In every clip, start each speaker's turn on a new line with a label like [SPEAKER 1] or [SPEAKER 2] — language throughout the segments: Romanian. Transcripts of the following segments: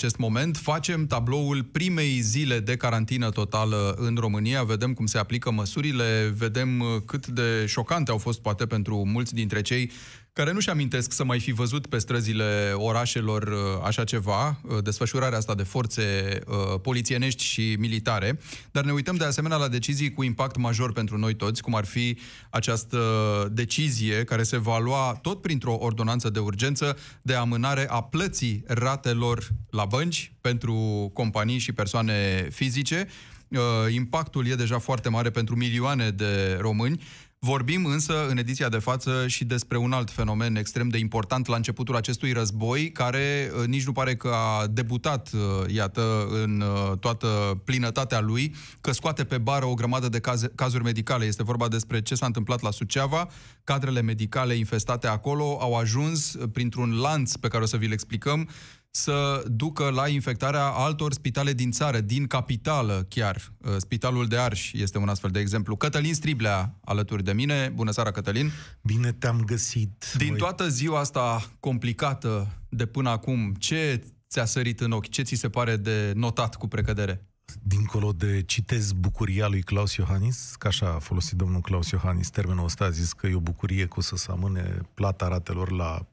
[SPEAKER 1] acest moment. Facem tabloul primei zile de carantină totală în România, vedem cum se aplică măsurile, vedem cât de șocante au fost poate pentru mulți dintre cei care nu-și amintesc să mai fi văzut pe străzile orașelor uh, așa ceva, uh, desfășurarea asta de forțe uh, polițienești și militare, dar ne uităm de asemenea la decizii cu impact major pentru noi toți, cum ar fi această decizie care se va lua tot printr-o ordonanță de urgență de amânare a plății ratelor la bănci pentru companii și persoane fizice. Impactul e deja foarte mare pentru milioane de români. Vorbim însă în ediția de față și despre un alt fenomen extrem de important la începutul acestui război, care uh, nici nu pare că a debutat, uh, iată, în uh, toată plinătatea lui, că scoate pe bară o grămadă de caz, cazuri medicale. Este vorba despre ce s-a întâmplat la Suceava. Cadrele medicale infestate acolo au ajuns printr-un lanț pe care o să vi-l explicăm să ducă la infectarea altor spitale din țară, din capitală chiar. Uh, Spitalul de Arș este un astfel de exemplu. Cătălin Striblea alături de mine. Bună seara, Cătălin!
[SPEAKER 2] Bine te-am găsit!
[SPEAKER 1] Din toată ziua asta complicată de până acum, ce ți-a sărit în ochi? Ce ți se pare de notat cu precădere?
[SPEAKER 2] dincolo de citez bucuria lui Claus Iohannis, că așa a folosit domnul Claus Iohannis termenul ăsta, a zis că e o bucurie cu să se amâne plata ratelor la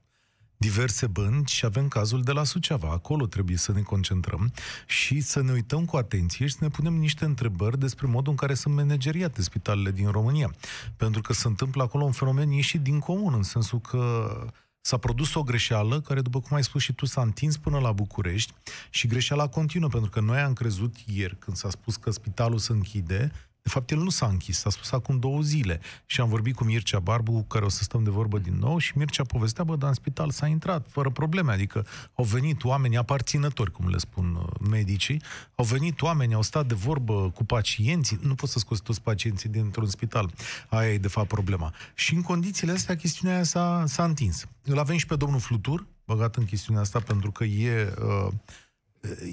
[SPEAKER 2] diverse bănci și avem cazul de la Suceava. Acolo trebuie să ne concentrăm și să ne uităm cu atenție și să ne punem niște întrebări despre modul în care sunt manageriate spitalele din România. Pentru că se întâmplă acolo un fenomen ieșit din comun, în sensul că s-a produs o greșeală care, după cum ai spus și tu, s-a întins până la București și greșeala continuă, pentru că noi am crezut ieri, când s-a spus că spitalul se închide, de fapt, el nu s-a închis, s-a spus acum două zile. Și am vorbit cu Mircea Barbu, cu care o să stăm de vorbă din nou, și Mircea povestea, bă, dar în spital s-a intrat fără probleme, adică au venit oameni aparținători, cum le spun uh, medicii, au venit oameni, au stat de vorbă cu pacienții, nu poți să scoți toți pacienții dintr-un spital, aia e de fapt problema. Și în condițiile astea, chestiunea aia s-a, s-a întins. Îl avem și pe domnul Flutur, băgat în chestiunea asta, pentru că e... Uh,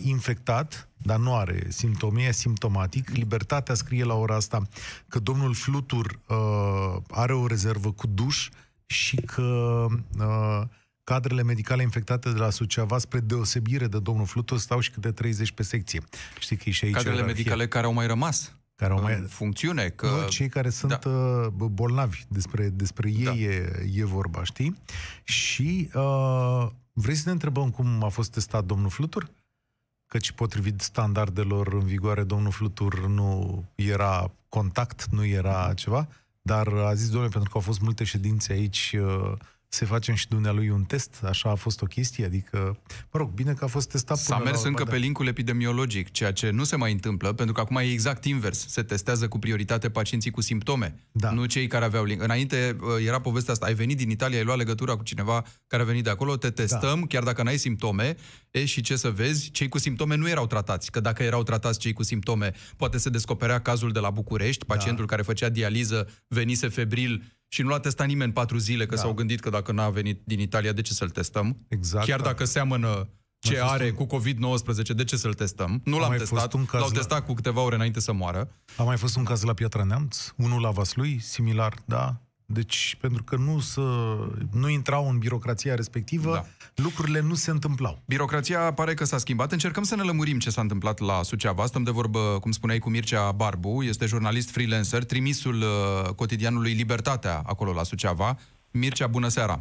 [SPEAKER 2] infectat, dar nu are simptome, e simptomatic. Libertatea scrie la ora asta că domnul Flutur uh, are o rezervă cu duș și că uh, cadrele medicale infectate de la Suceava, spre deosebire de domnul Flutur, stau și câte 30 pe secție. Știi că e și aici
[SPEAKER 1] Cadrele medicale care au mai rămas
[SPEAKER 2] care au mai...
[SPEAKER 1] funcțiune. Că...
[SPEAKER 2] Nu, cei care sunt da. Uh, bolnavi, despre, despre ei da. e, e vorba, știi? Și uh, vrei să ne întrebăm cum a fost testat domnul Flutur? Căci potrivit standardelor în vigoare, domnul Flutur nu era contact, nu era ceva, dar a zis, domnule, pentru că au fost multe ședințe aici, uh, să facem și dumnealui un test, așa a fost o chestie, adică, mă rog, bine că a fost testat
[SPEAKER 1] S-a mers la încă pe linkul epidemiologic, ceea ce nu se mai întâmplă, pentru că acum e exact invers. Se testează cu prioritate pacienții cu simptome, da. nu cei care aveau link. Înainte uh, era povestea asta, ai venit din Italia, ai luat legătura cu cineva care a venit de acolo, te testăm, da. chiar dacă n-ai simptome, e și ce să vezi, cei cu simptome nu erau tratați, că dacă erau tratați cei cu simptome, poate se descoperea cazul de la București, pacientul da. care făcea dializă venise febril și nu l-a testat nimeni patru zile, că da. s-au gândit că dacă n-a venit din Italia, de ce să-l testăm?
[SPEAKER 2] Exact.
[SPEAKER 1] Chiar
[SPEAKER 2] da.
[SPEAKER 1] dacă seamănă ce are un... cu COVID-19, de ce să-l testăm? Nu l-am testat, l-au testat la... cu câteva ore înainte să moară.
[SPEAKER 2] A mai fost un caz la Piatra Neamț, unul la Vaslui, similar, da, deci, pentru că nu, să, nu intrau în birocrația respectivă, da. lucrurile nu se întâmplau.
[SPEAKER 1] Birocrația pare că s-a schimbat. Încercăm să ne lămurim ce s-a întâmplat la Suceava. Stăm de vorbă, cum spuneai, cu Mircea Barbu. Este jurnalist freelancer, trimisul uh, cotidianului Libertatea acolo la Suceava. Mircea, bună seara!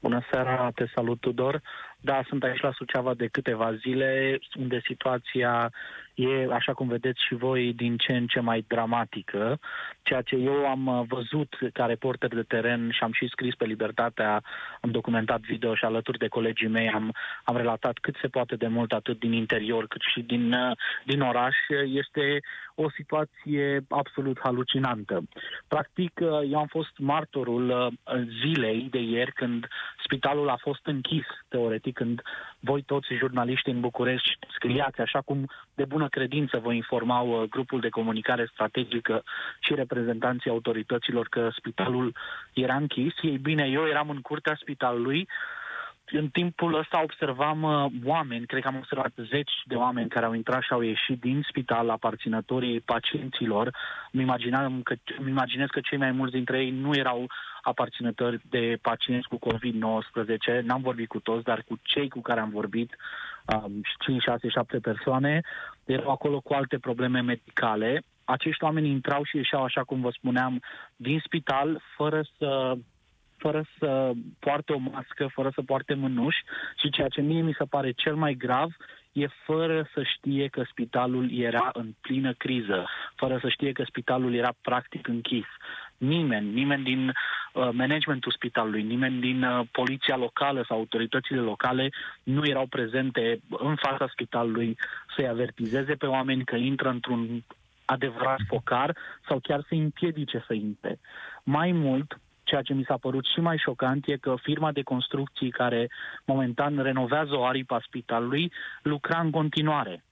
[SPEAKER 3] Bună seara, te salut, Tudor. Da, sunt aici la Suceava de câteva zile, unde situația e, așa cum vedeți și voi, din ce în ce mai dramatică. Ceea ce eu am uh, văzut ca reporter de teren și am și scris pe Libertatea, am documentat video și alături de colegii mei am, am relatat cât se poate de mult atât din interior cât și din, uh, din oraș, este o situație absolut halucinantă. Practic, uh, eu am fost martorul zilei de ieri când spitalul a fost închis, teoretic, când voi toți jurnaliști în București scriați, așa cum de bună credință vă informau grupul de comunicare strategică și reprezentanții autorităților că spitalul era închis. Ei bine, eu eram în curtea spitalului în timpul ăsta observam uh, oameni, cred că am observat zeci de oameni care au intrat și au ieșit din spital, aparținătorii pacienților. Îmi, imaginam că, îmi imaginez că cei mai mulți dintre ei nu erau aparținători de pacienți cu COVID-19. N-am vorbit cu toți, dar cu cei cu care am vorbit, um, 5, 6, 7 persoane, erau acolo cu alte probleme medicale. Acești oameni intrau și ieșeau, așa cum vă spuneam, din spital, fără să fără să poarte o mască, fără să poarte mânuși și ceea ce mie mi se pare cel mai grav e fără să știe că spitalul era în plină criză, fără să știe că spitalul era practic închis. Nimeni, nimeni din uh, managementul spitalului, nimeni din uh, poliția locală sau autoritățile locale nu erau prezente în fața spitalului să-i avertizeze pe oameni că intră într-un adevărat focar sau chiar să-i împiedice să intre. Mai mult, ceea ce mi s-a părut și mai șocant e că firma de construcții care momentan renovează o aripă a spitalului lucra în continuare.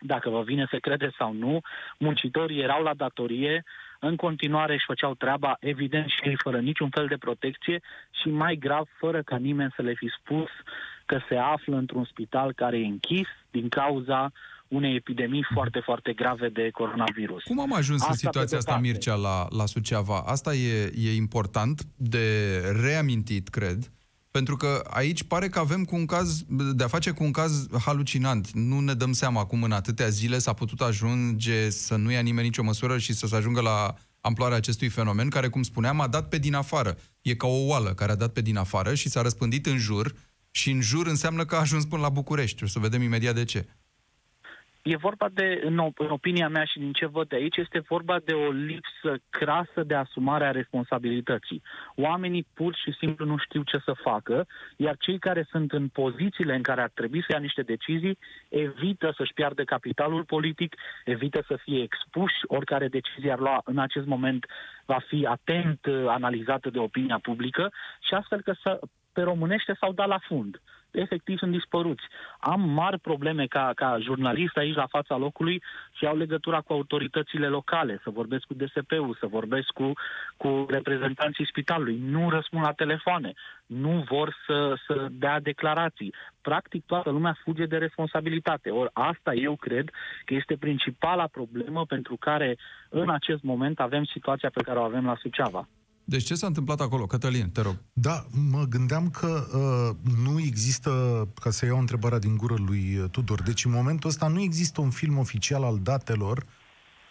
[SPEAKER 3] Dacă vă vine să credeți sau nu, muncitorii erau la datorie, în continuare își făceau treaba, evident și ei fără niciun fel de protecție și mai grav, fără ca nimeni să le fi spus că se află într-un spital care e închis din cauza uh, unei epidemii foarte, foarte grave de coronavirus.
[SPEAKER 1] Cum am ajuns asta în situația asta, Mircea, la, la Suceava? Asta e, e important de reamintit, cred, pentru că aici pare că avem cu un caz, de a face cu un caz halucinant. Nu ne dăm seama cum în atâtea zile s-a putut ajunge să nu ia nimeni nicio măsură și să se ajungă la amploarea acestui fenomen, care, cum spuneam, a dat pe din afară. E ca o oală care a dat pe din afară și s-a răspândit în jur și în jur înseamnă că a ajuns până la București. O să vedem imediat de ce.
[SPEAKER 3] E vorba de, în, în opinia mea și din ce văd de aici, este vorba de o lipsă crasă de asumare a responsabilității. Oamenii pur și simplu nu știu ce să facă, iar cei care sunt în pozițiile în care ar trebui să ia niște decizii, evită să-și piardă capitalul politic, evită să fie expuși, oricare decizie ar lua în acest moment va fi atent uh, analizată de opinia publică și astfel că să, pe românește s-au dat la fund efectiv sunt dispăruți. Am mari probleme ca, ca jurnalist aici la fața locului și au legătura cu autoritățile locale, să vorbesc cu DSP-ul, să vorbesc cu, cu reprezentanții spitalului. Nu răspund la telefoane, nu vor să, să dea declarații. Practic toată lumea fuge de responsabilitate. Ori asta eu cred că este principala problemă pentru care în acest moment avem situația pe care o avem la Suceava.
[SPEAKER 1] Deci ce s-a întâmplat acolo? Cătălin, te rog.
[SPEAKER 2] Da, mă gândeam că uh, nu există, ca să iau întrebarea din gură lui uh, Tudor, deci în momentul ăsta nu există un film oficial al datelor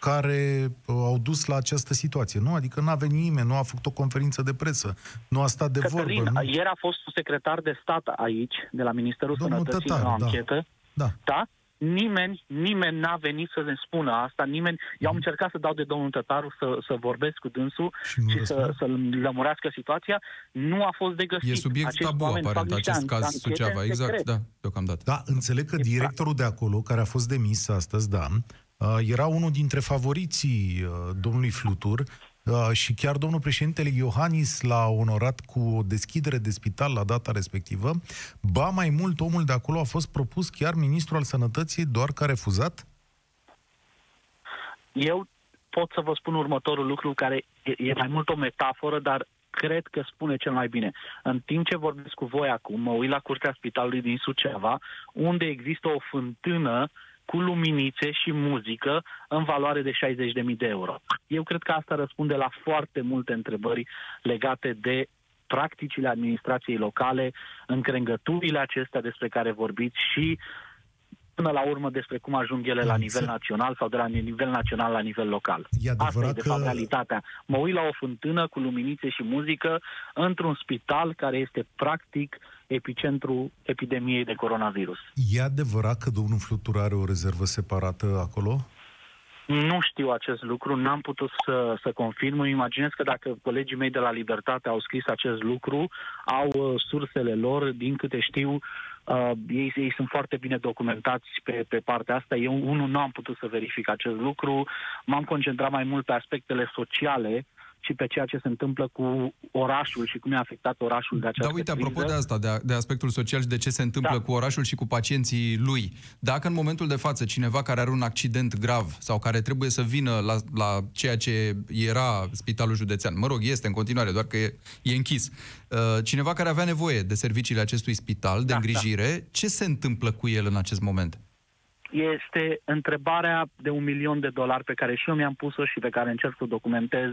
[SPEAKER 2] care uh, au dus la această situație, nu? Adică n-a venit nimeni, nu a făcut o conferință de presă, nu a stat de Cătălin, vorbă. Nu?
[SPEAKER 3] ieri a fost un secretar de stat aici, de la Ministerul Domnul Sănătății, Tătar, în o anchetă.
[SPEAKER 2] Da. da.
[SPEAKER 3] da? Nimeni, nimeni n-a venit să ne spună asta, nimeni... Eu am mhm. încercat să dau de domnul Tătaru să, să vorbesc cu dânsul și, și să, să lămurească situația. Nu a fost de găsit.
[SPEAKER 1] E subiect Acești tabu, aparent, acest caz Suceava. Exact, da, deocamdată.
[SPEAKER 2] Da, înțeleg că exact. directorul de acolo, care a fost demis astăzi, da, uh, era unul dintre favoriții uh, domnului Flutur Uh, și chiar domnul președintele Iohannis l-a onorat cu o deschidere de spital la data respectivă. Ba mai mult, omul de acolo a fost propus chiar ministrul al sănătății, doar că a refuzat?
[SPEAKER 3] Eu pot să vă spun următorul lucru care e mai mult o metaforă, dar cred că spune cel mai bine. În timp ce vorbesc cu voi acum, mă uit la curtea spitalului din Suceava, unde există o fântână cu luminițe și muzică în valoare de 60.000 de euro. Eu cred că asta răspunde la foarte multe întrebări legate de practicile administrației locale, încrengăturile acestea despre care vorbiți și până la urmă despre cum ajung ele la nivel național sau de la nivel național la nivel local.
[SPEAKER 2] E Asta e, de fapt,
[SPEAKER 3] că... realitatea. Mă uit la o fântână cu luminițe și muzică într-un spital care este practic epicentru epidemiei de coronavirus.
[SPEAKER 2] E adevărat că domnul Flutur are o rezervă separată acolo?
[SPEAKER 3] Nu știu acest lucru, n-am putut să, să confirm. Îmi imaginez că dacă colegii mei de la Libertate au scris acest lucru, au uh, sursele lor, din câte știu, Uh, ei, ei sunt foarte bine documentați pe, pe partea asta. Eu, unul, nu am putut să verific acest lucru. M-am concentrat mai mult pe aspectele sociale și pe ceea ce se întâmplă cu orașul și cum e afectat orașul de această
[SPEAKER 1] Da, uite,
[SPEAKER 3] criză.
[SPEAKER 1] apropo de asta, de, de aspectul social și de ce se întâmplă
[SPEAKER 3] Da.
[SPEAKER 1] cu orașul și cu pacienții lui, dacă în momentul de față cineva care are un accident grav sau care trebuie să vină la, la ceea ce era spitalul județean, mă rog, este în continuare, doar că e, e închis, uh, cineva care avea nevoie de serviciile acestui spital, de
[SPEAKER 3] Da,
[SPEAKER 1] îngrijire, ce se întâmplă cu el în acest moment?
[SPEAKER 3] Este întrebarea de un milion de dolari pe care și eu mi-am pus-o și pe care încerc să o documentez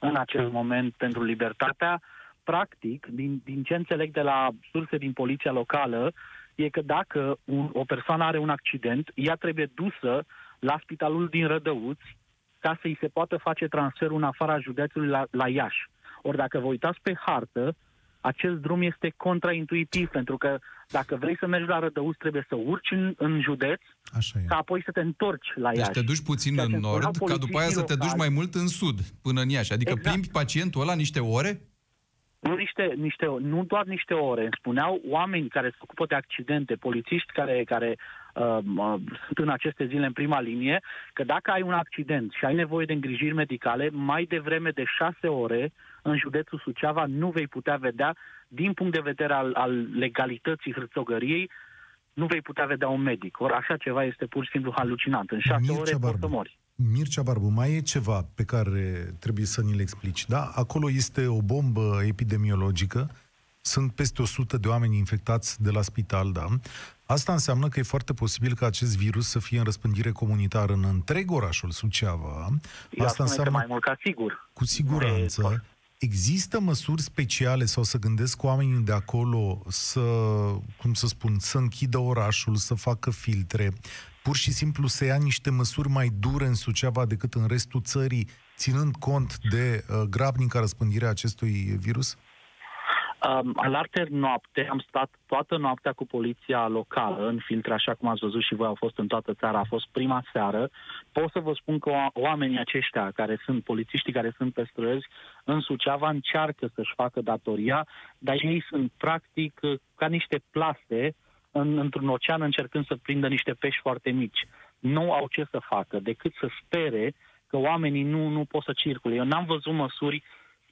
[SPEAKER 3] în acest moment pentru libertatea. Practic, din, din ce înțeleg de la surse din poliția locală, e că dacă un, o persoană are un accident, ea trebuie dusă la spitalul din Rădăuți ca să-i se poată face transferul în afara județului la, la Iași. Ori dacă vă uitați pe hartă, acest drum este contraintuitiv, pentru că dacă vrei să mergi la Rădăuți, trebuie să urci în, în județ,
[SPEAKER 2] Așa e.
[SPEAKER 3] ca apoi să te întorci la
[SPEAKER 1] Deci
[SPEAKER 3] Iași.
[SPEAKER 1] te duci puțin
[SPEAKER 3] Ceea ce
[SPEAKER 1] în
[SPEAKER 3] spuneau
[SPEAKER 1] nord, ca după aia să te duci
[SPEAKER 3] polițiștii
[SPEAKER 1] mai mult în sud, până în Iași. Adică
[SPEAKER 3] Exact.
[SPEAKER 1] plimbi pacientul ăla niște ore?
[SPEAKER 3] Nu, niște, niște, nu doar niște ore. Îmi spuneau oameni care se ocupă de accidente, polițiști care, care uh, uh, sunt în aceste zile în prima linie, că dacă ai un accident și ai nevoie de îngrijiri medicale, mai devreme de șase ore în județul Suceava nu vei putea vedea, din punct de vedere al, al legalității hârțogăriei, nu vei putea vedea un medic. Ori așa ceva este pur și simplu halucinant. În șase
[SPEAKER 2] Mircea
[SPEAKER 3] ore poți
[SPEAKER 2] Barbu.
[SPEAKER 3] să mori.
[SPEAKER 2] Mircea Barbu, mai e ceva pe care trebuie să ni-l explici, da? Acolo este o bombă epidemiologică, sunt peste 100 de oameni infectați de la spital, da? Asta înseamnă că e foarte posibil ca acest virus să fie în răspândire comunitară în întreg orașul Suceava.
[SPEAKER 3] Eu
[SPEAKER 2] Asta
[SPEAKER 3] spune că
[SPEAKER 2] înseamnă
[SPEAKER 3] mai mult ca sigur.
[SPEAKER 2] cu siguranță. Există măsuri speciale sau să gândesc oamenii de acolo să, cum să spun, să închidă orașul, să facă filtre, pur și simplu să ia niște măsuri mai dure în Suceava decât în restul țării, ținând cont de uh, grabnica răspândire a acestui virus?
[SPEAKER 3] Um, alarter noapte, am stat toată noaptea cu poliția locală în filtre, așa cum ați văzut și voi, au fost în toată țara, a fost prima seară. Pot să vă spun că o- oamenii aceștia, care sunt polițiștii care sunt pe străzi, în Suceava încearcă să-și facă datoria, dar ei sunt practic ca niște plase în, într-un ocean încercând să prindă niște pești foarte mici. Nu au ce să facă decât să spere că oamenii nu, nu pot să circule. Eu n-am văzut măsuri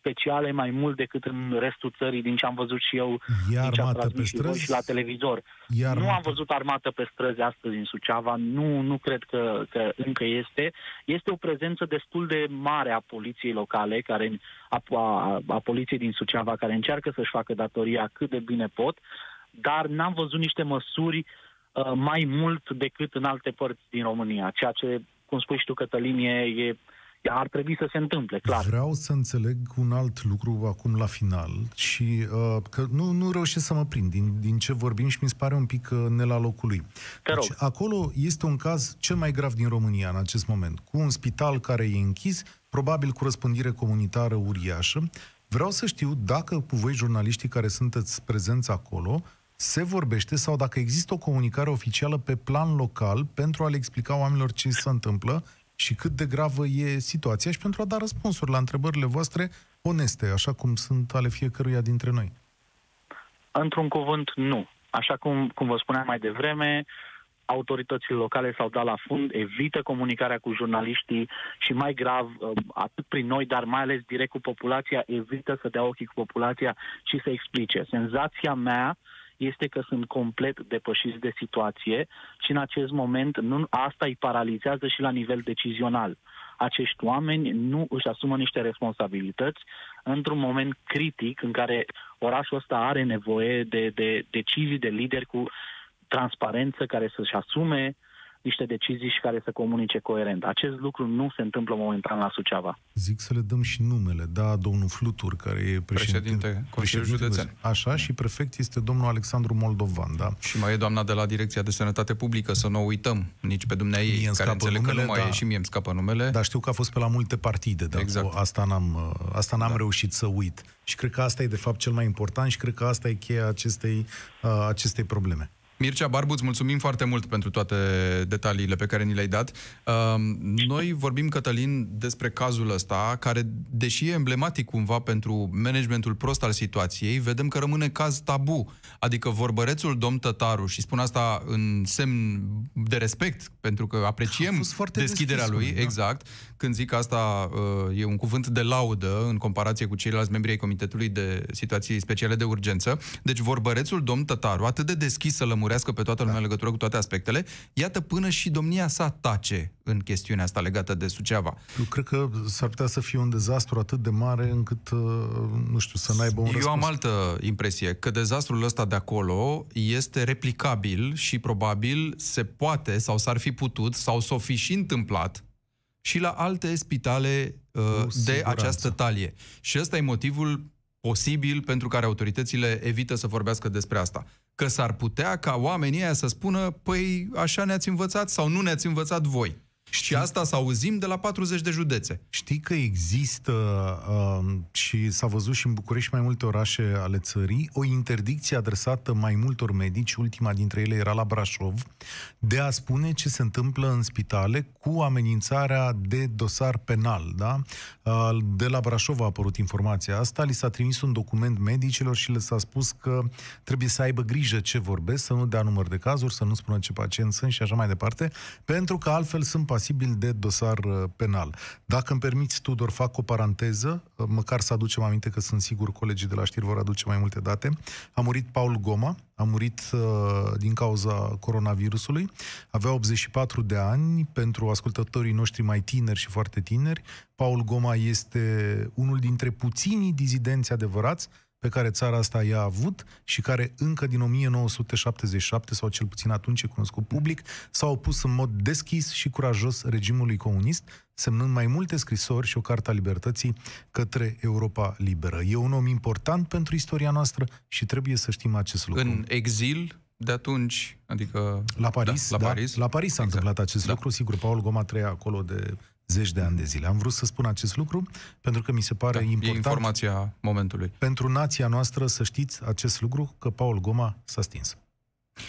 [SPEAKER 3] speciale mai mult decât în restul țării, din ce am văzut și eu,
[SPEAKER 2] E
[SPEAKER 3] din ce ați
[SPEAKER 2] armată
[SPEAKER 3] transmis
[SPEAKER 2] pe
[SPEAKER 3] și voi
[SPEAKER 2] străzi?
[SPEAKER 3] și la televizor.
[SPEAKER 2] E
[SPEAKER 3] Nu am
[SPEAKER 2] armată.
[SPEAKER 3] văzut armată pe străzi astăzi în Suceava, nu, nu cred că, că încă este. Este o prezență destul de mare a poliției locale, care, a, a, a poliției din Suceava, care încearcă să-și facă datoria cât de bine pot, dar n-am văzut niște măsuri uh, mai mult decât în alte părți din România, ceea ce, cum spui și tu, Cătălin, e, e, ar trebui să se întâmple, clar.
[SPEAKER 2] Vreau să înțeleg un alt lucru acum la final și uh, că nu, nu reușesc să mă prind din, din ce vorbim și mi se pare un pic uh, ne la locul lui.
[SPEAKER 3] Te rog.
[SPEAKER 2] Deci, acolo este un caz cel mai grav din România în acest moment, cu un spital care e închis, probabil cu răspândire comunitară uriașă. Vreau să știu dacă cu voi, jurnaliștii care sunteți prezenți acolo, se vorbește sau dacă există o comunicare oficială pe plan local pentru a le explica oamenilor ce se întâmplă și cât de gravă e situația și pentru a da răspunsuri la întrebările voastre oneste, așa cum sunt ale fiecăruia dintre noi.
[SPEAKER 3] Într-un cuvânt, nu. Așa cum, cum vă spuneam mai devreme, autoritățile locale s-au dat la fund, evită comunicarea cu jurnaliștii și mai grav, uh, atât prin noi, dar mai ales direct cu populația, evită să dea ochii cu populația și să explice. Senzația mea este că sunt complet depășiți de situație și în acest moment nu, asta îi paralizează și la nivel decizional. Acești oameni nu își asumă niște responsabilități într-un moment critic în care orașul ăsta are nevoie de, de decizii de lideri cu transparență care să-și asume niște decizii și care să comunice coerent. Acest lucru nu se întâmplă momentan la Suceava.
[SPEAKER 2] Zic să le dăm și numele, da, domnul Flutur, care e președinte,
[SPEAKER 1] Președinte Consiliul Județean.
[SPEAKER 2] Așa, și prefect este domnul Alexandru Moldovan, da.
[SPEAKER 1] Și mai e doamna de la Direcția de Sănătate Publică, să nu o uităm nici pe dumnea
[SPEAKER 2] Mie
[SPEAKER 1] ei,
[SPEAKER 2] îmi
[SPEAKER 1] care
[SPEAKER 2] scapă
[SPEAKER 1] înțeleg
[SPEAKER 2] numele,
[SPEAKER 1] că nu mai
[SPEAKER 2] da.
[SPEAKER 1] e și mie îmi scapă numele.
[SPEAKER 2] Dar știu că a fost pe la multe partide, dar
[SPEAKER 1] Exact.
[SPEAKER 2] exact. asta n-am, asta n-am da. reușit să uit. Și cred că asta e de fapt cel mai important și cred că asta e cheia acestei, uh, acestei probleme.
[SPEAKER 1] Mircea Barbuț, îți mulțumim foarte mult pentru toate detaliile pe care ni le-ai dat. Um, noi vorbim, Cătălin, despre cazul ăsta, care, deși e emblematic cumva pentru managementul prost al situației, vedem că rămâne caz tabu. Adică vorbărețul domn Tătaru, și spun asta în semn de respect, pentru că apreciem deschiderea deschis, lui, da. exact, când zic asta uh, e un cuvânt de laudă în comparație cu ceilalți membri ai Comitetului de Situații Speciale de Urgență. Deci vorbărețul domn Tătaru, atât de deschis să lămurească pe toată lumea da. legătură cu toate aspectele, iată până și domnia sa tace în chestiunea asta legată de Suceava.
[SPEAKER 2] Eu cred că s-ar putea să fie un dezastru atât de mare încât, uh, nu știu, să n-aibă un
[SPEAKER 1] Eu
[SPEAKER 2] răspuns.
[SPEAKER 1] am altă impresie, că dezastrul ăsta de acolo este replicabil și probabil se poate sau s-ar fi putut sau s-o fi și întâmplat și la alte spitale uh, de această talie. Și ăsta e motivul posibil pentru care autoritățile evită să vorbească despre asta. Că s-ar putea ca oamenii aia să spună, păi așa ne-ați învățat sau nu ne-ați învățat voi. Știi? Și asta să auzim de la 40 de județe.
[SPEAKER 2] Știi că există, uh, și s-a văzut și în București și mai multe orașe ale țării, o interdicție adresată mai multor medici, ultima dintre ele era la Brașov, de a spune ce se întâmplă în spitale cu amenințarea de dosar penal. Da? Uh, de la Brașov a apărut informația asta, li s-a trimis un document medicilor și le s-a spus că trebuie să aibă grijă ce vorbesc, să nu dea număr de cazuri, să nu spună ce pacienți sunt și așa mai departe, pentru că altfel sunt pasibil de dosar uh, penal. Dacă îmi permiți, Tudor, fac o paranteză, uh, măcar să aducem aminte că sunt sigur colegii de la știri vor aduce mai multe date. A murit Paul Goma, a murit uh, din cauza coronavirusului, avea 84 de ani, pentru ascultătorii noștri mai tineri și foarte tineri, Paul Goma este unul dintre puținii dizidenți adevărați pe care țara asta i-a avut și care încă din 1977, sau cel puțin atunci e cunoscut public, s-au opus în mod deschis și curajos regimului comunist, semnând mai multe scrisori și o carta libertății către Europa liberă. E un om important pentru istoria noastră și trebuie să știm acest lucru.
[SPEAKER 1] În exil, de atunci, adică...
[SPEAKER 2] La Paris,
[SPEAKER 1] da, la
[SPEAKER 2] da,
[SPEAKER 1] Paris.
[SPEAKER 2] La Paris s-a exact. întâmplat acest da. lucru, sigur, Paul Goma trăia acolo de zeci de ani de zile. Am vrut să spun acest lucru pentru că mi se pare
[SPEAKER 1] da,
[SPEAKER 2] important...
[SPEAKER 1] E informația momentului.
[SPEAKER 2] Pentru nația noastră să știți acest lucru, că Paul Goma s-a stins.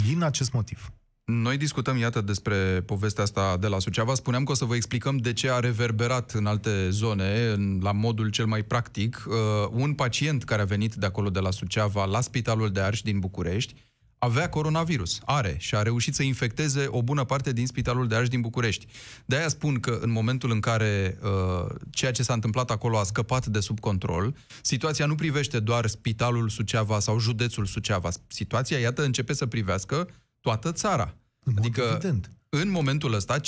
[SPEAKER 2] Din acest motiv.
[SPEAKER 1] Noi discutăm, iată, despre povestea asta de la Suceava. Spuneam că o să vă explicăm de ce a reverberat în alte zone, în, la modul cel mai practic. Uh, un pacient care a venit de acolo, de la Suceava, la Spitalul de Arș din București, avea coronavirus, are, și a reușit să infecteze o bună parte din spitalul de Arș din București. De aia spun că în momentul în care uh, ceea ce s-a întâmplat acolo a scăpat de sub control, situația nu privește doar spitalul Suceava sau județul Suceava. Situația, iată, începe să privească toată țara.
[SPEAKER 2] În adică, evident.
[SPEAKER 1] în momentul ăsta, 15%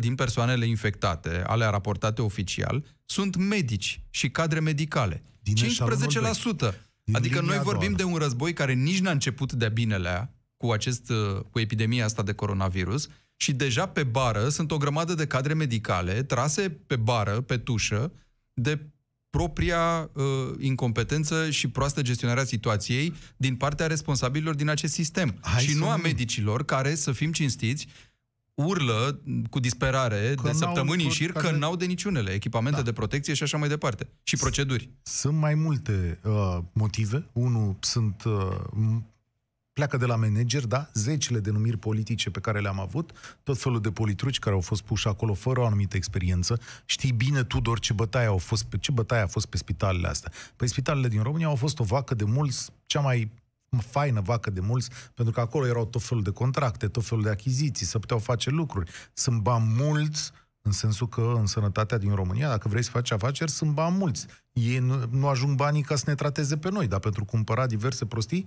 [SPEAKER 1] din persoanele infectate, ale raportate oficial, sunt medici și cadre medicale. Din 15%. Din adică noi vorbim de un război care nici n-a început de-a binelea cu, acest, uh, cu epidemia asta de coronavirus și deja pe bară sunt o grămadă de cadre medicale trase pe bară, pe tușă, de propria uh, incompetență și proastă gestionarea situației din partea responsabililor din acest sistem. Hai și nu a medicilor care, să fim cinstiți, urlă cu disperare că de săptămâni în șir că n-au de niciunele, echipamente da. de protecție și așa mai departe. Și proceduri.
[SPEAKER 2] Sunt mai multe uh, motive. Unul sunt uh, pleacă de la manager, da, zecile de numiri politice pe care le-am avut, tot felul de politruci care au fost puși acolo fără o anumită experiență. Știi bine, Tudor, ce bătaie, au fost pe, ce bătaie a fost pe spitalele astea. Păi spitalele din România au fost o vacă de mulți, cea mai faină vacă de mulți, pentru că acolo erau tot felul de contracte, tot felul de achiziții, să puteau face lucruri. Sunt bani mulți, în sensul că în sănătatea din România, dacă vrei să faci afaceri, sunt bani mulți. Ei nu, nu ajung banii ca să ne trateze pe noi, dar pentru cumpăra diverse prostii,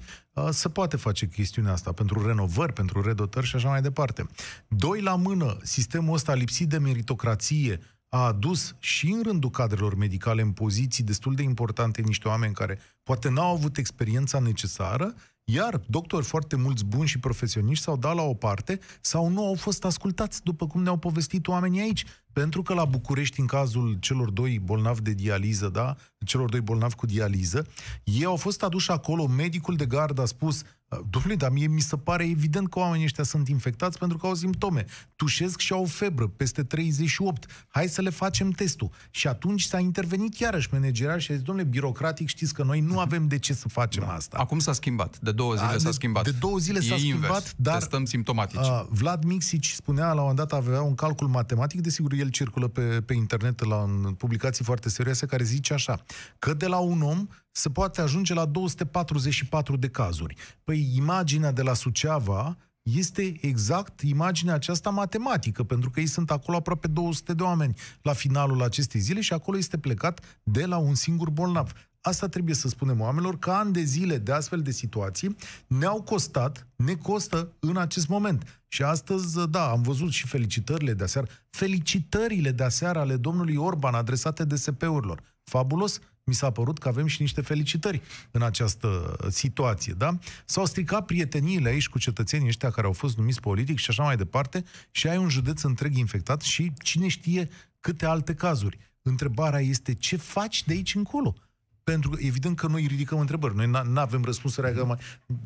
[SPEAKER 2] se poate face chestiunea asta, pentru renovări, pentru redotări și așa mai departe. Doi la mână, sistemul ăsta lipsit de meritocrație, a adus și în rândul cadrelor medicale în poziții destul de importante niște oameni care poate n-au avut experiența necesară, iar doctori foarte mulți buni și profesioniști s-au dat la o parte sau nu au fost ascultați, după cum ne-au povestit oamenii aici. Pentru că la București, în cazul celor doi bolnavi de dializă, da, celor doi bolnavi cu dializă, ei au fost aduși acolo, medicul de gardă a spus, Domnule, dar mie mi se pare evident că oamenii ăștia sunt infectați pentru că au simptome. Tușesc și au febră peste 38. Hai să le facem testul. Și atunci s-a intervenit iarăși managerial și a zis, domnule, birocratic, știți că noi nu avem de ce să facem da. asta.
[SPEAKER 1] Acum s-a schimbat. De două zile a, s-a schimbat.
[SPEAKER 2] De două zile s-a schimbat, invers. dar...
[SPEAKER 1] Testăm simptomatici. Uh,
[SPEAKER 2] Vlad Mixici spunea la un moment dat, avea un calcul matematic, desigur el circulă pe, pe internet la în publicații foarte serioase, care zice așa, că de la un om se poate ajunge la 244 de cazuri. Păi imaginea de la Suceava este exact imaginea aceasta matematică, pentru că ei sunt acolo aproape 200 de oameni la finalul acestei zile și acolo este plecat de la un singur bolnav. Asta trebuie să spunem oamenilor, că ani de zile de astfel de situații ne-au costat, ne costă în acest moment. Și astăzi, da, am văzut și felicitările de aseară, felicitările de aseară ale domnului Orban adresate DSP-urilor. Fabulos, mi s-a părut că avem și niște felicitări în această situație, da? S-au stricat prieteniile aici cu cetățenii ăștia care au fost numiți politic și așa mai departe și ai un județ întreg infectat și cine știe câte alte cazuri. Întrebarea este ce faci de aici încolo? Pentru că, evident că noi ridicăm întrebări. Noi nu avem răspunsuri. Mm. Mai...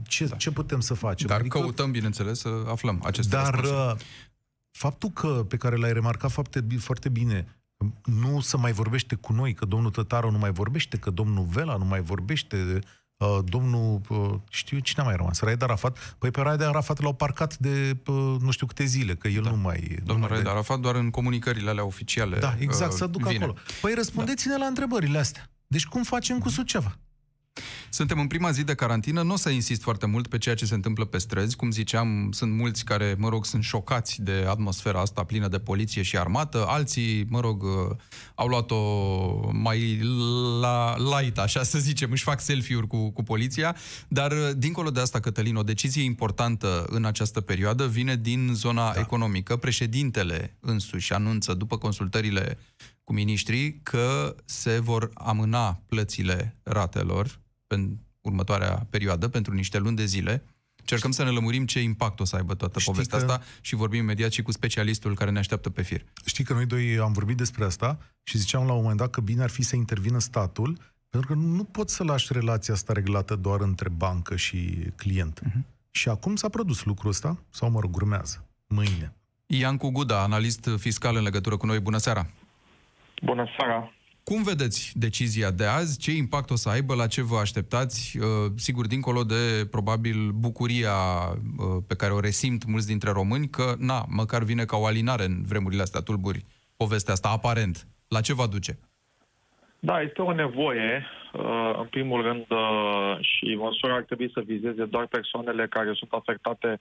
[SPEAKER 2] Ce, da. ce putem să facem?
[SPEAKER 1] Dar adică... căutăm, bineînțeles, să aflăm aceste
[SPEAKER 2] Dar răspunsuri. Uh, faptul că, pe care l-ai remarcat foarte, foarte bine, nu se mai vorbește cu noi, că domnul Tătaru nu mai vorbește, că domnul Vela nu mai vorbește, uh, domnul, uh, știu cine a mai rămas, Raed Arafat, păi pe Raed Arafat l-au parcat de uh, nu știu câte zile, că el da. nu mai...
[SPEAKER 1] Domnul Raed Arafat doar în comunicările alea oficiale
[SPEAKER 2] Da, exact, uh, să duc vine. acolo. Păi răspundeți-ne da. la întrebările astea. Deci cum facem cu Suceava?
[SPEAKER 1] Suntem în prima zi de carantină, nu o să insist foarte mult pe ceea ce se întâmplă pe străzi. Cum ziceam, sunt mulți care, mă rog, sunt șocați de atmosfera asta plină de poliție și armată. Alții, mă rog, uh, au luat-o mai la light, așa să zicem, își fac selfie-uri cu, cu poliția. Dar, uh, dincolo de asta, Cătălin, o decizie importantă în această perioadă vine din zona da. economică. Președintele însuși anunță, după consultările cu miniștrii, că se vor amâna plățile ratelor în următoarea perioadă, pentru niște luni de zile. Cercăm să ne lămurim ce impact o să aibă toată Știi povestea că... asta și vorbim imediat și cu specialistul care ne așteaptă pe fir.
[SPEAKER 2] Știi că noi doi am vorbit despre asta și ziceam la un moment dat că bine ar fi să intervină statul, pentru că nu poți să lași relația asta reglată doar între bancă și client. Uh-huh. Și acum s-a produs lucrul ăsta, sau mă rog, urmează, mâine.
[SPEAKER 1] Iancu Guda, analist fiscal în legătură cu noi. Bună seara!
[SPEAKER 4] Bună seara!
[SPEAKER 1] Cum vedeți decizia de azi? Ce impact o să aibă? La ce vă așteptați? Uh, sigur, dincolo de, probabil, bucuria uh, pe care o resimt mulți dintre români, că, na, măcar vine ca o alinare în vremurile astea tulburi, povestea asta, aparent. La ce va duce?
[SPEAKER 4] Da, este o nevoie, uh, în primul rând, și măsura ar trebui să vizeze doar persoanele care sunt afectate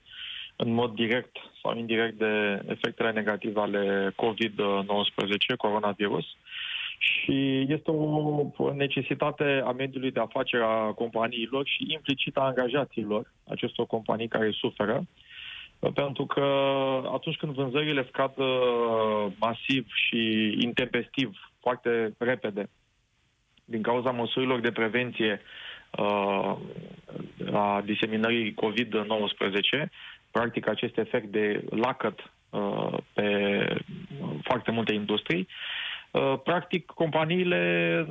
[SPEAKER 4] în mod direct sau indirect de efectele negative ale COVID-19, coronavirus. Și este o necesitate a mediului de afaceri a companiilor și implicit a angajaților acestor companii care suferă. Pentru că atunci când vânzările scad uh, masiv și intempestiv, foarte repede, din cauza măsurilor de prevenție uh, a diseminării COVID-19, practic acest efect de lacăt uh, pe foarte multe industrii, uh, practic companiile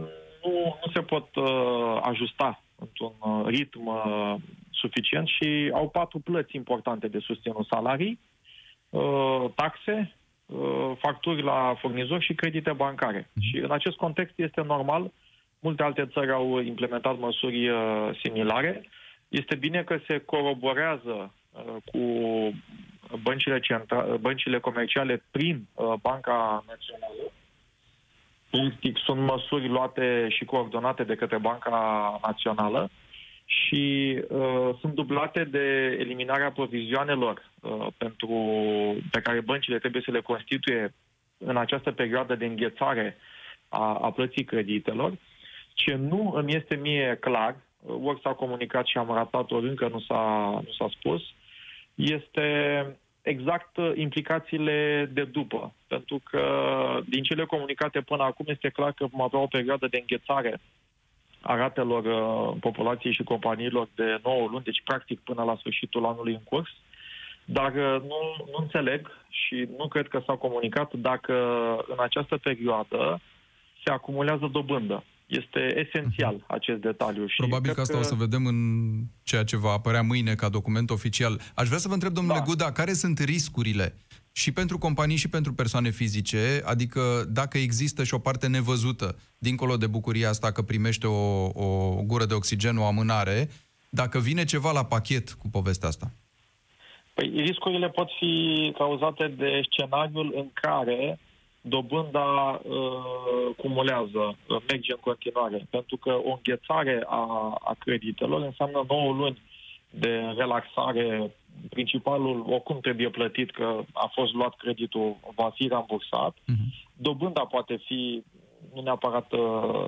[SPEAKER 4] nu, nu se pot uh, ajusta într-un uh, ritm uh, suficient și au patru plăți importante de susținut salarii, uh, taxe, uh, facturi la furnizori și credite bancare. Mm-hmm. Și în acest context este normal, multe alte țări au implementat măsuri uh, similare. Este bine că se coroborează Uh, cu băncile, centra- băncile comerciale prin uh, Banca Națională. Practic sunt măsuri luate și coordonate de către Banca Națională și uh, sunt dublate de eliminarea provizioanelor uh, pentru, pe care băncile trebuie să le constituie în această perioadă de înghețare a, a plății creditelor. Ce nu îmi este mie clar, uh, ori s-a comunicat și am ratat, ori încă nu s-a, nu s-a spus, este exact uh, implicațiile de după. Pentru că din cele comunicate până acum este clar că vom avea o perioadă de înghețare a ratelor uh, populației și companiilor de 9 luni, deci practic până la sfârșitul anului în curs. Dar uh, nu, nu înțeleg și nu cred că s-a comunicat dacă în această perioadă se acumulează dobândă. Este esențial acest detaliu. Și
[SPEAKER 1] Probabil că asta că... o să vedem în ceea ce va apărea mâine ca document oficial. Aș vrea să vă întreb, domnule da. Guda, care sunt riscurile și pentru companii și pentru persoane fizice, adică dacă există și o parte nevăzută, dincolo de bucuria asta că primește o, o gură de oxigen, o amânare, dacă vine ceva la pachet cu povestea asta?
[SPEAKER 4] Păi riscurile pot fi cauzate de scenariul în care dobânda uh, cumulează, uh, merge în continuare, pentru că o înghețare a, a creditelor înseamnă 9 luni de relaxare. Principalul oricum trebuie plătit că a fost luat creditul, va fi rambursat. Uh-huh. Dobânda poate fi nu neapărat uh,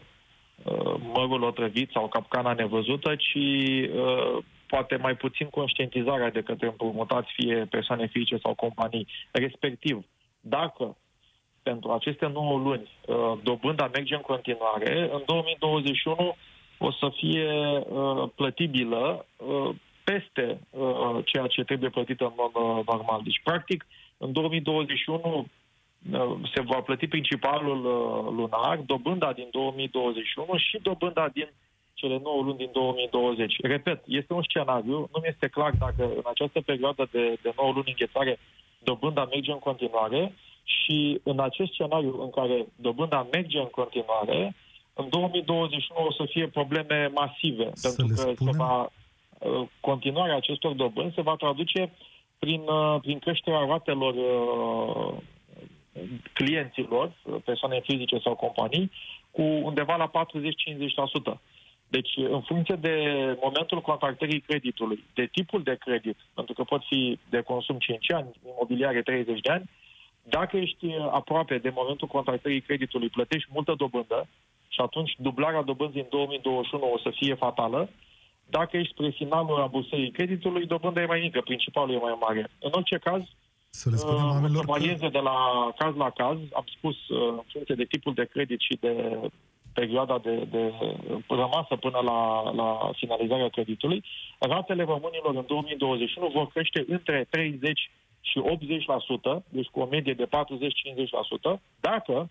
[SPEAKER 4] uh, mărul otrăvit sau capcana nevăzută, ci uh, poate mai puțin conștientizarea de către împrumutați, fie persoane fizice sau companii. Respectiv, dacă pentru aceste 9 luni uh, dobânda merge în continuare, în 2021 o să fie uh, plătibilă uh, peste ceea ce trebuie plătit în mod normal. Deci, practic, în 2021 se va plăti principalul lunar, dobânda din 2021 și dobânda din cele 9 luni din 2020. Repet, este un scenariu, nu mi este clar dacă în această perioadă de, de 9 luni înghețare dobânda merge în continuare și în acest scenariu în care dobânda merge în continuare, în 2021 o să fie probleme masive, să pentru că spunem... se va, uh, continuarea acestor dobânzi se va traduce prin, uh, prin creșterea ratelor uh, clienților, persoane fizice sau companii, cu undeva la 40-50%. Deci, în funcție de momentul contractării creditului, de tipul de credit, pentru că pot fi de consum 5 ani, imobiliare 30 de ani, dacă ești aproape de momentul contractării creditului, plătești multă dobândă și atunci dublarea dobânzii în 2021 o să fie fatală. Dacă ești spre finalul rambursării creditului, dobânda e mai mică, principalul e mai mare. În orice caz,
[SPEAKER 2] să le spunem uh, oamenilor
[SPEAKER 4] că... de la caz la caz, am spus, uh, în funcție de tipul de credit și de perioada de, de rămasă până la, la finalizarea creditului, ratele românilor în 2021 vor crește între 30 și 80%, deci cu o medie de 40-50%, dacă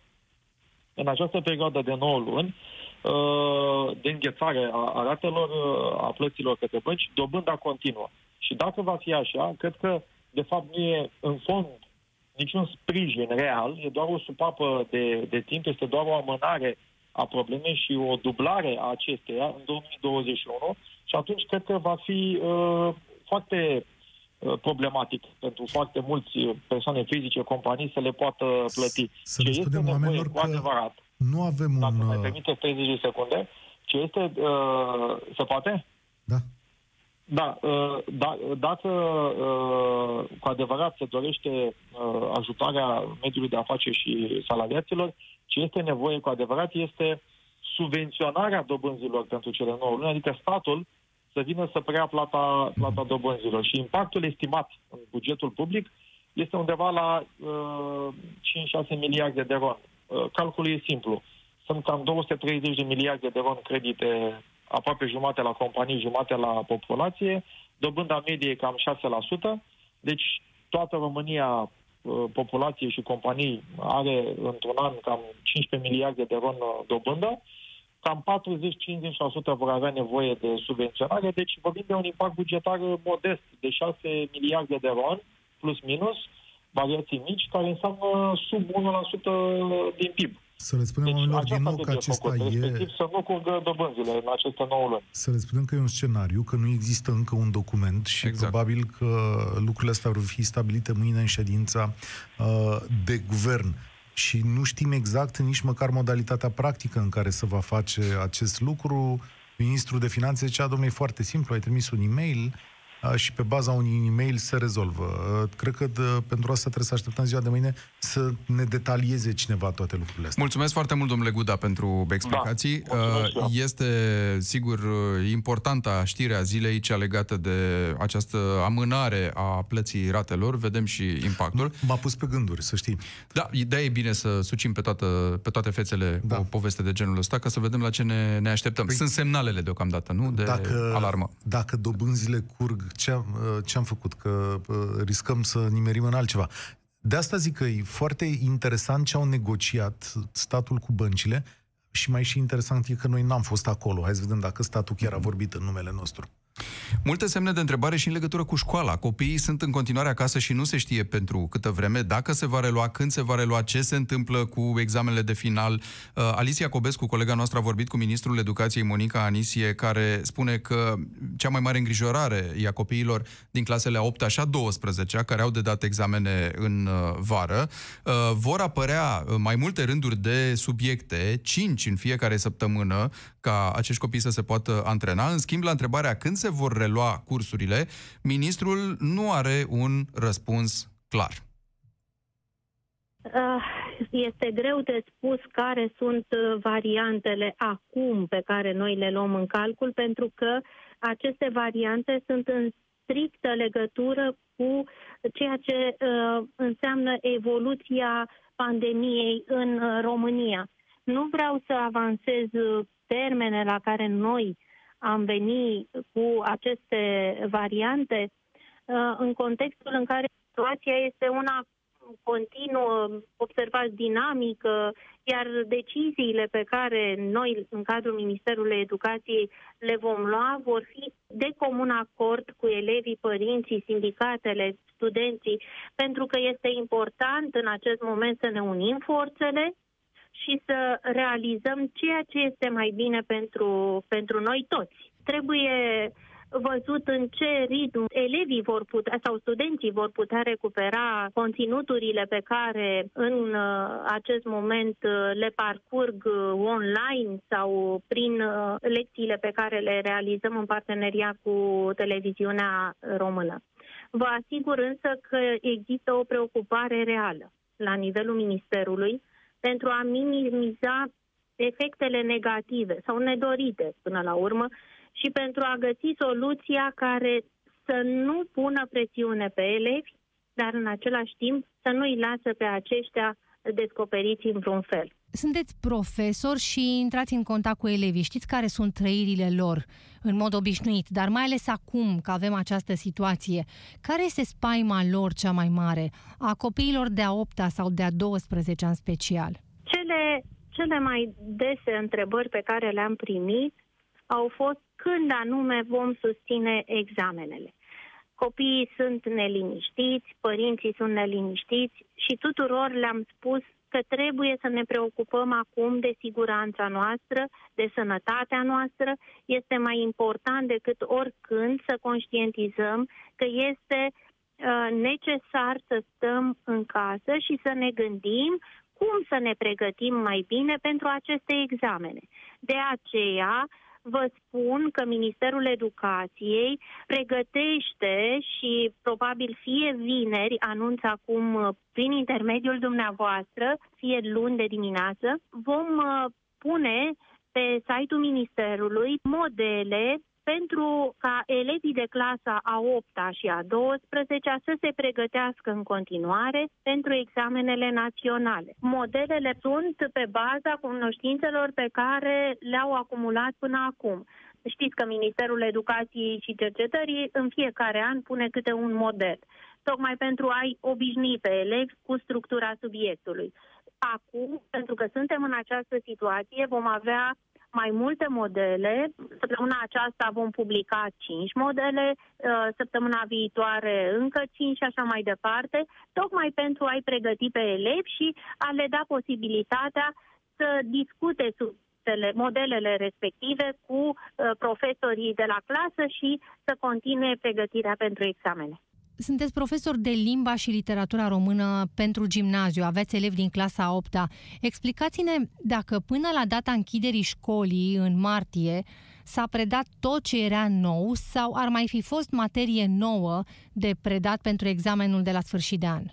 [SPEAKER 4] în această perioadă de 9 luni uh, de înghețare a ratelor, uh, a plăților către bănci, dobânda continuă. Și dacă va fi așa, cred că, de fapt, nu e în fond niciun sprijin real, e doar o supapă de, de timp, este doar o amânare a problemei și o dublare a acesteia în 2021 și atunci cred că va fi uh, foarte uh, problematic pentru foarte mulți persoane fizice, companii să le poată plăti.
[SPEAKER 2] Să ce le spunem oamenilor că adevărat, nu avem
[SPEAKER 4] dacă
[SPEAKER 2] un...
[SPEAKER 4] Dacă mai uh, permite 30 de secunde, ce este... Uh, se poate?
[SPEAKER 2] Da.
[SPEAKER 4] Da, uh, da, dacă uh, cu adevărat se dorește uh, ajutarea mediului de afaceri și salariaților, ce este nevoie cu adevărat este subvenționarea dobânzilor pentru cele 9 luni, adică statul să vină să preia plata, plata mhm. dobânzilor. Și impactul estimat în bugetul public este undeva la uh, 5-6 miliarde de ron. Uh, calculul e simplu. Sunt cam 230 de miliarde de ron credite, aproape jumate la companii, jumate la populație. Dobânda medie e cam 6%. Deci toată România Uh, populație și companii are într-un an cam 15 miliarde de ron uh, dobândă, cam 40-50% vor avea nevoie de subvenționare, deci vorbim de un impact bugetar modest de 6 miliarde de ron, plus minus, variații mici, care înseamnă sub 1% din PIB.
[SPEAKER 2] Să le spunem deci, oamenilor din nou că acesta făcut,
[SPEAKER 4] e... Respectiv să nu curgă dobânzile în aceste 9 luni.
[SPEAKER 2] Să le spunem că e un scenariu, că nu există încă un document și exact. probabil că lucrurile astea vor fi stabilite mâine în ședința uh, de guvern. Și nu știm exact nici măcar modalitatea practică în care se va face acest lucru. Ministrul de Finanțe zicea, domnule, e foarte simplu, ai trimis un e-mail, și pe baza unui e-mail se rezolvă. Cred că de, pentru asta trebuie să așteptăm ziua de mâine să ne detalieze cineva toate lucrurile astea.
[SPEAKER 1] Mulțumesc foarte mult, domnule Guda, pentru explicații. Da, este, sigur, importantă știrea zilei, cea legată de această amânare a plății ratelor. Vedem și impactul.
[SPEAKER 2] M-a pus pe gânduri, să știi.
[SPEAKER 1] Da, de e bine să sucim pe, toată, pe toate fețele da. o poveste de genul ăsta, ca să vedem la ce ne, ne așteptăm. Păi, Sunt semnalele deocamdată, nu? De dacă, alarmă.
[SPEAKER 2] Dacă dobânzile curg ce am, uh, ce am făcut, că uh, riscăm să nimerim în altceva. De asta zic că e foarte interesant ce au negociat statul cu băncile și mai și interesant e că noi n-am fost acolo. Hai să vedem dacă statul chiar a vorbit în numele nostru.
[SPEAKER 1] Multe semne de întrebare și în legătură cu școala. Copiii sunt în continuare acasă și nu se știe pentru câtă vreme dacă se va relua, când se va relua, ce se întâmplă cu examenele de final. Uh, Alicia Cobescu, colega noastră, a vorbit cu ministrul educației Monica Anisie, care spune că cea mai mare îngrijorare e a copiilor din clasele 8 și a 12 care au de dat examene în uh, vară. Uh, vor apărea mai multe rânduri de subiecte, 5 în fiecare săptămână, ca acești copii să se poată antrena. În schimb, la întrebarea când se vor relua cursurile, ministrul nu are un răspuns clar.
[SPEAKER 5] Ah, este greu de spus care sunt uh, variantele acum pe care noi le luăm în calcul, pentru că aceste variante sunt în strictă legătură cu ceea ce uh, înseamnă evoluția pandemiei în uh, România. Nu vreau să avansez uh, termene la care noi am venit cu aceste variante uh, în contextul în care situația este una continuă, observați dinamică, iar deciziile pe care noi, în cadrul Ministerului Educației, le vom lua vor fi de comun acord cu elevii, părinții, sindicatele, studenții, pentru că este important în acest moment să ne unim forțele și să realizăm ceea ce este mai bine pentru, pentru noi toți. Trebuie văzut în ce ritm elevii vor putea sau studenții vor putea recupera conținuturile pe care în uh, acest moment uh, le parcurg uh, online sau prin lecțiile pe care le realizăm în parteneria cu televiziunea română. Vă asigur însă că există o preocupare reală la nivelul Ministerului pentru a minimiza efectele negative sau nedorite până la urmă și pentru a găsi soluția care să nu pună presiune pe elevi, dar în același timp să nu îi lasă pe aceștia descoperiți în vreun fel.
[SPEAKER 6] Sunteți profesor și intrați în contact cu elevii. Știți care sunt trăirile lor în mod obișnuit, dar mai ales acum că avem această situație. Care este spaima lor cea mai mare, a copiilor de a 8 sau de a 12 în special?
[SPEAKER 5] Cele, cele mai dese întrebări pe care le-am primit au fost când anume vom susține examenele. Copiii sunt neliniștiți, părinții sunt neliniștiți și tuturor le-am spus că trebuie să ne preocupăm acum de siguranța noastră, de sănătatea noastră. Este mai important decât oricând să conștientizăm că este uh, necesar să stăm în casă și să ne gândim cum să ne pregătim mai bine pentru aceste examene. De aceea, vă spun că Ministerul Educației pregătește și probabil fie vineri, anunț acum uh, prin intermediul dumneavoastră, fie luni de dimineață, vom uh, pune pe site-ul Ministerului modele pentru ca elevii de clasa a 8 și a 12 să se pregătească în continuare pentru examenele naționale. Modelele sunt pe baza cunoștințelor pe care le-au acumulat până acum. Știți că Ministerul Educației și Cercetării în fiecare an pune câte un model, tocmai pentru a-i obișnui pe elevi cu structura subiectului. Acum, pentru că suntem în această situație, vom avea mai multe modele. Săptămâna aceasta vom publica 5 modele, uh, săptămâna viitoare încă 5 și așa mai departe, tocmai pentru a-i pregăti pe elevi și a le da posibilitatea să discute modelele respective cu uh, profesorii de la clasă și să continue pregătirea pentru examene.
[SPEAKER 6] Sunteți profesor de limba și literatura română pentru gimnaziu, aveți elevi din clasa 8 -a. Explicați-ne dacă până la data închiderii școlii, în martie, s-a predat tot ce era nou sau ar mai fi fost materie nouă de predat pentru examenul de la sfârșit de an?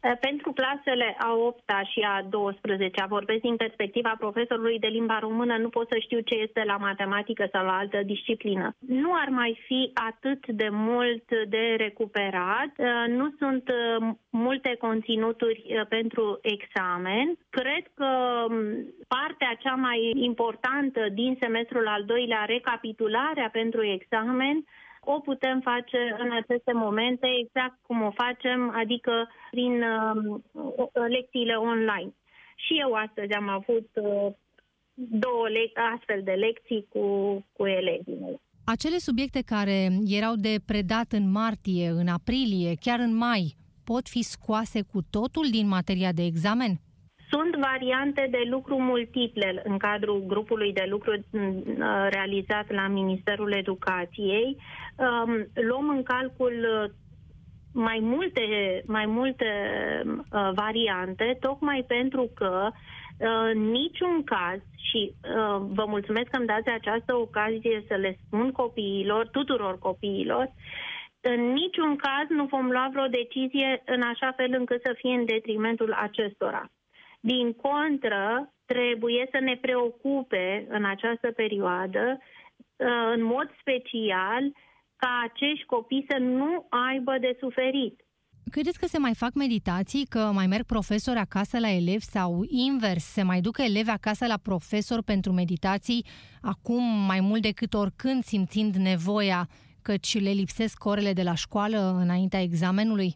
[SPEAKER 5] Eh, pentru clasele a 8 și a 12 vorbesc din perspectiva profesorului de limba română, nu pot să știu ce este la matematică sau la altă disciplină. Nu ar mai fi atât de mult de recuperat, eh, nu sunt eh, multe conținuturi pentru examen. Cred că mm, partea cea mai importantă din semestrul al doilea, recapitularea pentru examen, o putem face în aceste momente exact cum o facem, adică prin uh, lecțiile online. Și eu astăzi am avut uh, două le- astfel de lecții cu, cu elevii.
[SPEAKER 6] Acele subiecte care erau de predat în martie, în aprilie, chiar în mai, pot fi scoase cu totul din materia de examen?
[SPEAKER 5] Sunt variante de lucru multiple în cadrul grupului de lucru mm, realizat la Ministerul Educației. Um, luăm în calcul uh, mai multe, mai multe uh, variante, tocmai pentru că în uh, niciun caz, și vă mulțumesc că îmi dați această ocazie să le spun copiilor, tuturor copiilor, în niciun caz nu vom lua vreo decizie în așa fel încât să fie în detrimentul acestora. Din contră, trebuie să ne preocupe în această perioadă, uh, în mod special, ca acești copii să nu aibă de suferit.
[SPEAKER 6] Credeți că se mai fac meditații, că mai merg profesori acasă la elevi sau invers, se mai ducă elevi acasă la profesor pentru meditații, acum mai mult decât oricând simțind nevoia, căci le lipsesc orele de la școală înaintea examenului?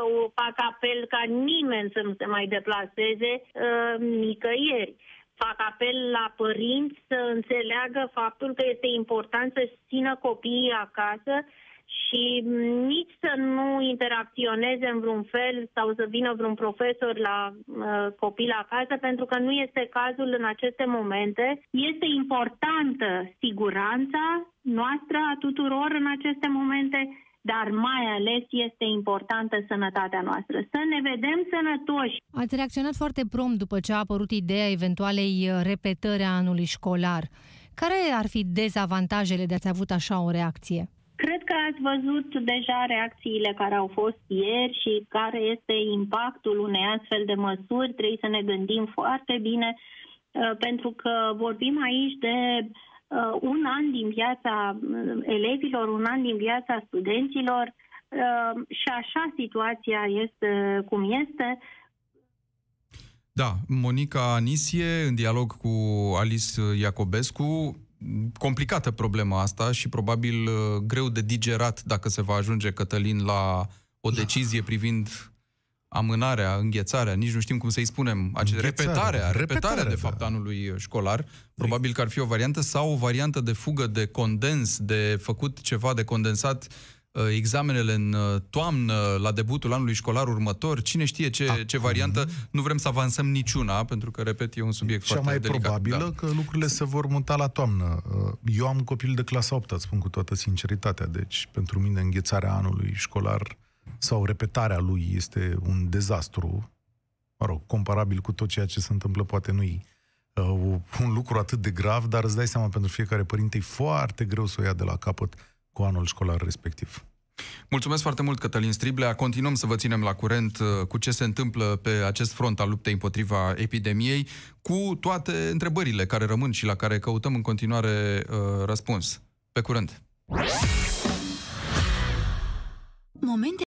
[SPEAKER 5] Eu fac apel ca nimeni să nu se mai deplaseze uh, nicăieri. Fac apel la părinți să înțeleagă faptul că este important să țină copiii acasă și nici să nu interacționeze în vreun fel sau să vină vreun profesor la uh, copil acasă, pentru că nu este cazul în aceste momente. Este importantă siguranța noastră a tuturor în aceste momente dar mai ales este importantă sănătatea noastră. Să ne vedem sănătoși.
[SPEAKER 6] Ați reacționat foarte prompt după ce a apărut ideea eventualei uh, repetări a anului școlar. Care ar fi dezavantajele de a-ți avut așa o reacție?
[SPEAKER 5] Cred că ați văzut deja reacțiile care au fost ieri și care este impactul unei astfel de măsuri. Trebuie să ne gândim foarte bine uh, pentru că vorbim aici de uh, un an din viața uh, elevilor, un an din viața studenților uh, și așa situația este cum este.
[SPEAKER 1] Da, Monica Anisie, în dialog cu Alice Iacobescu, complicată problema asta și probabil uh, greu de digerat dacă se va ajunge, Cătălin, la o da. decizie privind amânarea, înghețarea, nici nu știm cum să-i spunem, acele, repetarea, repetarea, de fapt, da. anului școlar. Probabil că ar fi o variantă sau o variantă de fugă, de condens, de făcut ceva de condensat uh, examenele în uh, toamnă, la debutul anului școlar următor. Cine știe ce, Acum, ce variantă? Nu vrem să avansăm niciuna, pentru că, repet, e un subiect
[SPEAKER 2] cea
[SPEAKER 1] foarte
[SPEAKER 2] mai
[SPEAKER 1] delicat.
[SPEAKER 2] probabilă
[SPEAKER 1] da.
[SPEAKER 2] că lucrurile se vor muta la toamnă. Uh, eu am copil de clasa 8, spun cu toată sinceritatea, deci pentru mine înghețarea anului școlar sau repetarea lui este un dezastru, mă rog, comparabil cu tot ceea ce se întâmplă, poate nu-i uh, un lucru atât de grav, dar îți dai seama, pentru fiecare părinte e foarte greu să o ia de la capăt cu anul școlar respectiv.
[SPEAKER 1] Mulțumesc foarte mult, Cătălin Striblea. Continuăm să vă ținem la curent uh, cu ce se întâmplă pe acest front al luptei împotriva epidemiei, cu toate întrebările care rămân și la care căutăm în continuare uh, răspuns. Pe curând! Momente